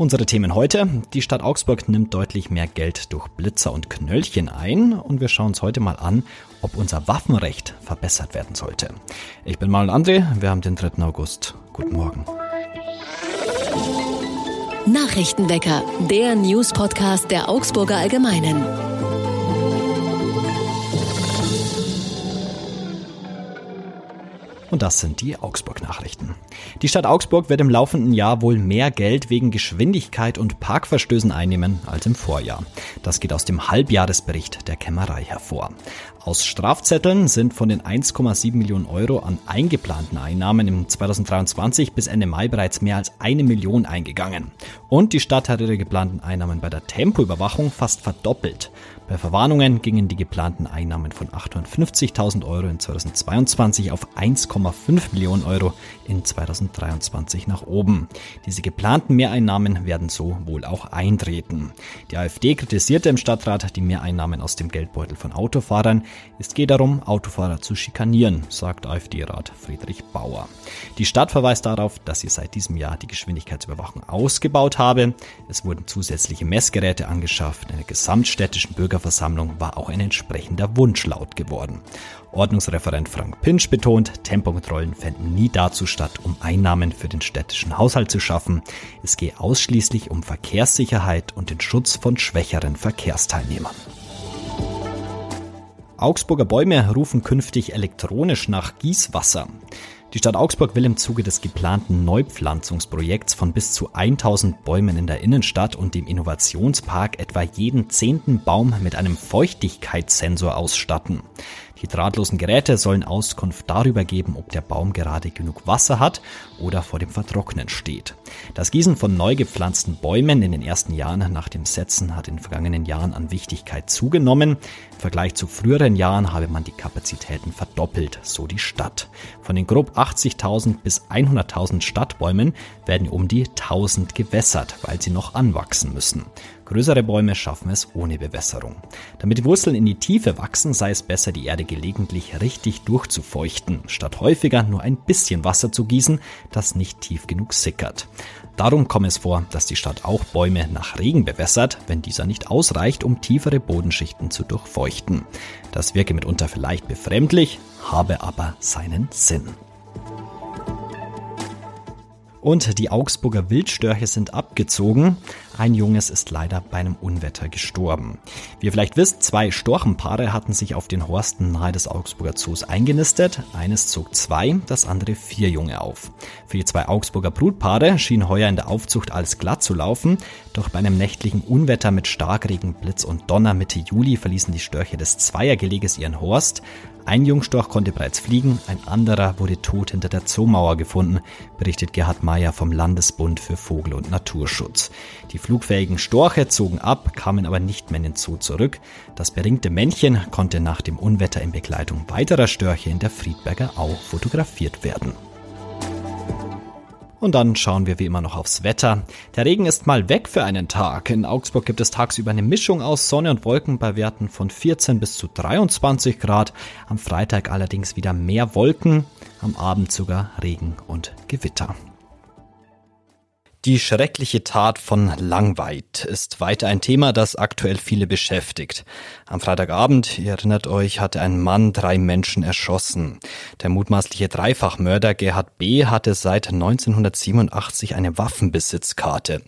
Unsere Themen heute. Die Stadt Augsburg nimmt deutlich mehr Geld durch Blitzer und Knöllchen ein und wir schauen uns heute mal an, ob unser Waffenrecht verbessert werden sollte. Ich bin Manuel André, wir haben den 3. August. Guten Morgen. Nachrichtenwecker, der News-Podcast der Augsburger Allgemeinen. Und das sind die Augsburg-Nachrichten. Die Stadt Augsburg wird im laufenden Jahr wohl mehr Geld wegen Geschwindigkeit und Parkverstößen einnehmen als im Vorjahr. Das geht aus dem Halbjahresbericht der Kämmerei hervor. Aus Strafzetteln sind von den 1,7 Millionen Euro an eingeplanten Einnahmen im 2023 bis Ende Mai bereits mehr als eine Million eingegangen. Und die Stadt hat ihre geplanten Einnahmen bei der Tempoüberwachung fast verdoppelt. Bei Verwarnungen gingen die geplanten Einnahmen von 850.000 Euro in 2022 auf 1,5 Millionen Euro in 2023 nach oben. Diese geplanten Mehreinnahmen werden so wohl auch eintreten. Die AfD kritisierte im Stadtrat die Mehreinnahmen aus dem Geldbeutel von Autofahrern. Es geht darum, Autofahrer zu schikanieren, sagt AfD-Rat Friedrich Bauer. Die Stadt verweist darauf, dass sie seit diesem Jahr die Geschwindigkeitsüberwachung ausgebaut habe. Es wurden zusätzliche Messgeräte angeschafft, eine gesamtstädtischen Bürger Bürgerversammlung war auch ein entsprechender Wunsch laut geworden. Ordnungsreferent Frank Pinsch betont, Tempokontrollen fänden nie dazu statt, um Einnahmen für den städtischen Haushalt zu schaffen. Es gehe ausschließlich um Verkehrssicherheit und den Schutz von schwächeren Verkehrsteilnehmern. Augsburger Bäume rufen künftig elektronisch nach Gießwasser. Die Stadt Augsburg will im Zuge des geplanten Neupflanzungsprojekts von bis zu 1000 Bäumen in der Innenstadt und dem Innovationspark etwa jeden zehnten Baum mit einem Feuchtigkeitssensor ausstatten. Die drahtlosen Geräte sollen Auskunft darüber geben, ob der Baum gerade genug Wasser hat oder vor dem Vertrocknen steht. Das Gießen von neu gepflanzten Bäumen in den ersten Jahren nach dem Setzen hat in vergangenen Jahren an Wichtigkeit zugenommen. Im Vergleich zu früheren Jahren habe man die Kapazitäten verdoppelt, so die Stadt. Von den grob 80.000 bis 100.000 Stadtbäumen werden um die 1000 gewässert, weil sie noch anwachsen müssen. Größere Bäume schaffen es ohne Bewässerung. Damit die Wurzeln in die Tiefe wachsen, sei es besser, die Erde gelegentlich richtig durchzufeuchten, statt häufiger nur ein bisschen Wasser zu gießen, das nicht tief genug sickert. Darum kommt es vor, dass die Stadt auch Bäume nach Regen bewässert, wenn dieser nicht ausreicht, um tiefere Bodenschichten zu durchfeuchten. Das wirke mitunter vielleicht befremdlich, habe aber seinen Sinn. Und die Augsburger Wildstörche sind abgezogen. Ein Junges ist leider bei einem Unwetter gestorben. Wie ihr vielleicht wisst, zwei Storchenpaare hatten sich auf den Horsten nahe des Augsburger Zoos eingenistet. Eines zog zwei, das andere vier Junge auf. Für die zwei Augsburger Brutpaare schien heuer in der Aufzucht alles glatt zu laufen. Doch bei einem nächtlichen Unwetter mit Starkregen, Blitz und Donner Mitte Juli verließen die Störche des Zweiergeleges ihren Horst. Ein Jungstorch konnte bereits fliegen, ein anderer wurde tot hinter der Zoomauer gefunden, berichtet Gerhard Meyer vom Landesbund für Vogel- und Naturschutz. Die flugfähigen Storche zogen ab, kamen aber nicht mehr in den Zoo zurück. Das beringte Männchen konnte nach dem Unwetter in Begleitung weiterer Störche in der Friedberger Au fotografiert werden. Und dann schauen wir wie immer noch aufs Wetter. Der Regen ist mal weg für einen Tag. In Augsburg gibt es tagsüber eine Mischung aus Sonne und Wolken bei Werten von 14 bis zu 23 Grad. Am Freitag allerdings wieder mehr Wolken, am Abend sogar Regen und Gewitter. Die schreckliche Tat von Langweid ist weiter ein Thema, das aktuell viele beschäftigt. Am Freitagabend, ihr erinnert euch, hatte ein Mann drei Menschen erschossen. Der mutmaßliche Dreifachmörder Gerhard B. hatte seit 1987 eine Waffenbesitzkarte.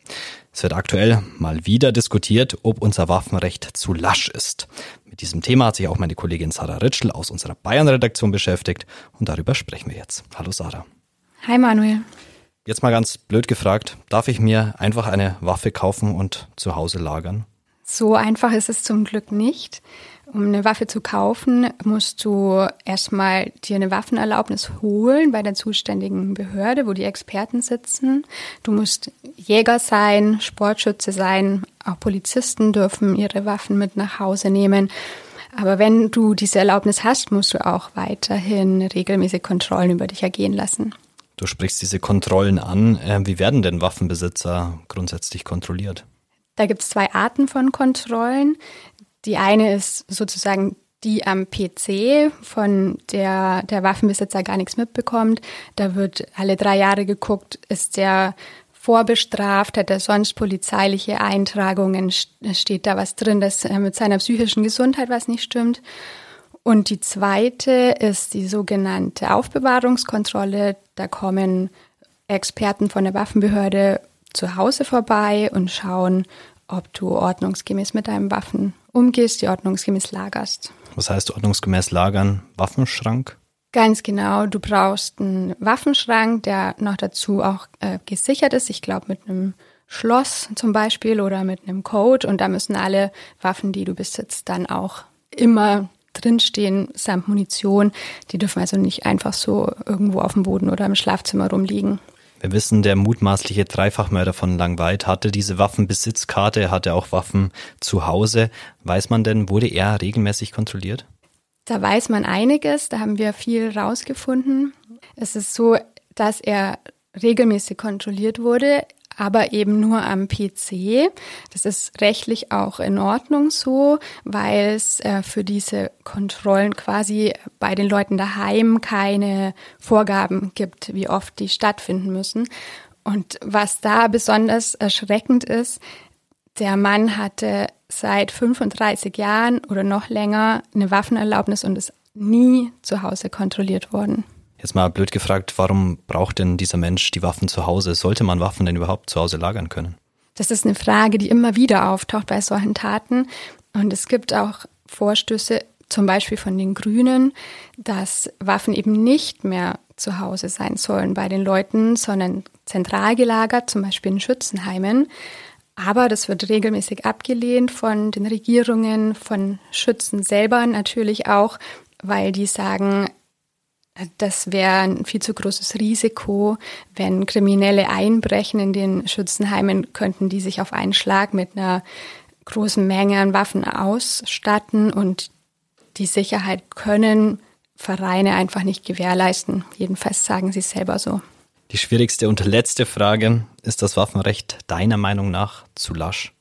Es wird aktuell mal wieder diskutiert, ob unser Waffenrecht zu lasch ist. Mit diesem Thema hat sich auch meine Kollegin Sarah Ritschl aus unserer Bayern-Redaktion beschäftigt und darüber sprechen wir jetzt. Hallo Sarah. Hi Manuel. Jetzt mal ganz blöd gefragt, darf ich mir einfach eine Waffe kaufen und zu Hause lagern? So einfach ist es zum Glück nicht. Um eine Waffe zu kaufen, musst du erstmal dir eine Waffenerlaubnis holen bei der zuständigen Behörde, wo die Experten sitzen. Du musst Jäger sein, Sportschütze sein, auch Polizisten dürfen ihre Waffen mit nach Hause nehmen. Aber wenn du diese Erlaubnis hast, musst du auch weiterhin regelmäßig Kontrollen über dich ergehen lassen. Du sprichst diese Kontrollen an. Ähm, wie werden denn Waffenbesitzer grundsätzlich kontrolliert? Da gibt es zwei Arten von Kontrollen. Die eine ist sozusagen die am PC, von der der Waffenbesitzer gar nichts mitbekommt. Da wird alle drei Jahre geguckt, ist der vorbestraft, hat er sonst polizeiliche Eintragungen, steht da was drin, dass mit seiner psychischen Gesundheit was nicht stimmt. Und die zweite ist die sogenannte Aufbewahrungskontrolle. Da kommen Experten von der Waffenbehörde zu Hause vorbei und schauen, ob du ordnungsgemäß mit deinen Waffen umgehst, die ordnungsgemäß lagerst. Was heißt ordnungsgemäß lagern? Waffenschrank? Ganz genau. Du brauchst einen Waffenschrank, der noch dazu auch äh, gesichert ist. Ich glaube mit einem Schloss zum Beispiel oder mit einem Code. Und da müssen alle Waffen, die du besitzt, dann auch immer drinstehen, samt Munition. Die dürfen also nicht einfach so irgendwo auf dem Boden oder im Schlafzimmer rumliegen. Wir wissen, der mutmaßliche Dreifachmörder von Langweid hatte diese Waffenbesitzkarte, er hatte auch Waffen zu Hause. Weiß man denn, wurde er regelmäßig kontrolliert? Da weiß man einiges, da haben wir viel rausgefunden. Es ist so, dass er regelmäßig kontrolliert wurde aber eben nur am PC. Das ist rechtlich auch in Ordnung so, weil es äh, für diese Kontrollen quasi bei den Leuten daheim keine Vorgaben gibt, wie oft die stattfinden müssen. Und was da besonders erschreckend ist, der Mann hatte seit 35 Jahren oder noch länger eine Waffenerlaubnis und ist nie zu Hause kontrolliert worden. Jetzt mal blöd gefragt, warum braucht denn dieser Mensch die Waffen zu Hause? Sollte man Waffen denn überhaupt zu Hause lagern können? Das ist eine Frage, die immer wieder auftaucht bei solchen Taten. Und es gibt auch Vorstöße, zum Beispiel von den Grünen, dass Waffen eben nicht mehr zu Hause sein sollen bei den Leuten, sondern zentral gelagert, zum Beispiel in Schützenheimen. Aber das wird regelmäßig abgelehnt von den Regierungen, von Schützen selber natürlich auch, weil die sagen, das wäre ein viel zu großes Risiko. Wenn Kriminelle einbrechen in den Schützenheimen, könnten die sich auf einen Schlag mit einer großen Menge an Waffen ausstatten und die Sicherheit können Vereine einfach nicht gewährleisten. Jedenfalls sagen sie selber so. Die schwierigste und letzte Frage, ist das Waffenrecht deiner Meinung nach zu lasch?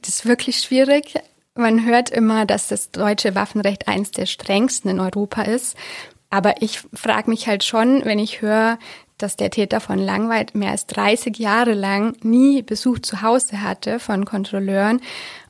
Das ist wirklich schwierig. Man hört immer, dass das deutsche Waffenrecht eines der strengsten in Europa ist. Aber ich frage mich halt schon, wenn ich höre, dass der Täter von Langweid mehr als 30 Jahre lang nie Besuch zu Hause hatte von Kontrolleuren,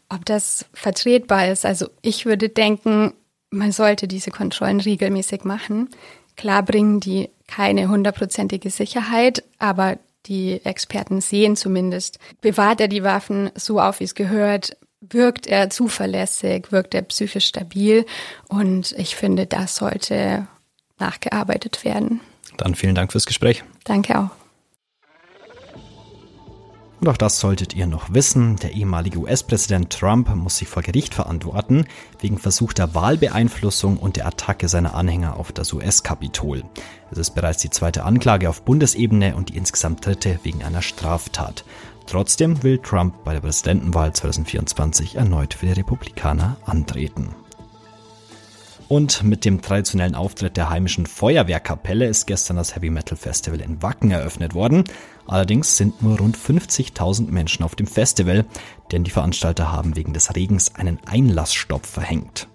ob das vertretbar ist. Also ich würde denken, man sollte diese Kontrollen regelmäßig machen. Klar bringen die keine hundertprozentige Sicherheit, aber die Experten sehen zumindest, bewahrt er die Waffen so auf, wie es gehört, wirkt er zuverlässig, wirkt er psychisch stabil und ich finde, das sollte nachgearbeitet werden. Dann vielen Dank fürs Gespräch. Danke auch. Und auch das solltet ihr noch wissen. Der ehemalige US-Präsident Trump muss sich vor Gericht verantworten wegen versuchter Wahlbeeinflussung und der Attacke seiner Anhänger auf das US-Kapitol. Es ist bereits die zweite Anklage auf Bundesebene und die insgesamt dritte wegen einer Straftat. Trotzdem will Trump bei der Präsidentenwahl 2024 erneut für die Republikaner antreten. Und mit dem traditionellen Auftritt der heimischen Feuerwehrkapelle ist gestern das Heavy Metal Festival in Wacken eröffnet worden. Allerdings sind nur rund 50.000 Menschen auf dem Festival, denn die Veranstalter haben wegen des Regens einen Einlassstopp verhängt.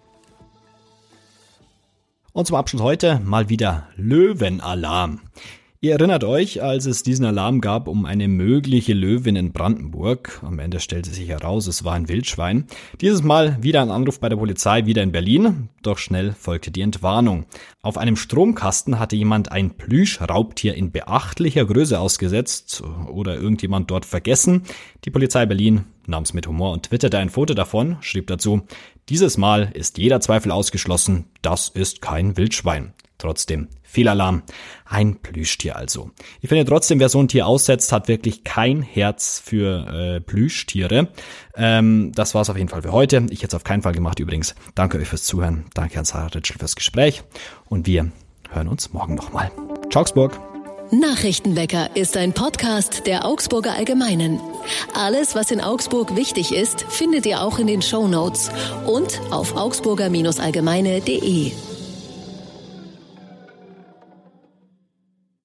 Und zum Abschluss heute mal wieder Löwenalarm. Ihr erinnert euch, als es diesen Alarm gab um eine mögliche Löwin in Brandenburg. Am Ende stellte sich heraus, es war ein Wildschwein. Dieses Mal wieder ein Anruf bei der Polizei, wieder in Berlin. Doch schnell folgte die Entwarnung. Auf einem Stromkasten hatte jemand ein Plüschraubtier in beachtlicher Größe ausgesetzt oder irgendjemand dort vergessen. Die Polizei Berlin nahm es mit Humor und twitterte ein Foto davon, schrieb dazu, dieses Mal ist jeder Zweifel ausgeschlossen, das ist kein Wildschwein. Trotzdem, Fehlalarm. Ein Plüschtier also. Ich finde trotzdem, wer so ein Tier aussetzt, hat wirklich kein Herz für äh, Plüschtiere. Ähm, das war's auf jeden Fall für heute. Ich hätte es auf keinen Fall gemacht übrigens. Danke euch fürs Zuhören. Danke an Sarah Ritschel fürs Gespräch. Und wir hören uns morgen nochmal. Augsburg. Nachrichtenwecker ist ein Podcast der Augsburger Allgemeinen. Alles, was in Augsburg wichtig ist, findet ihr auch in den Show Notes und auf augsburger-allgemeine.de.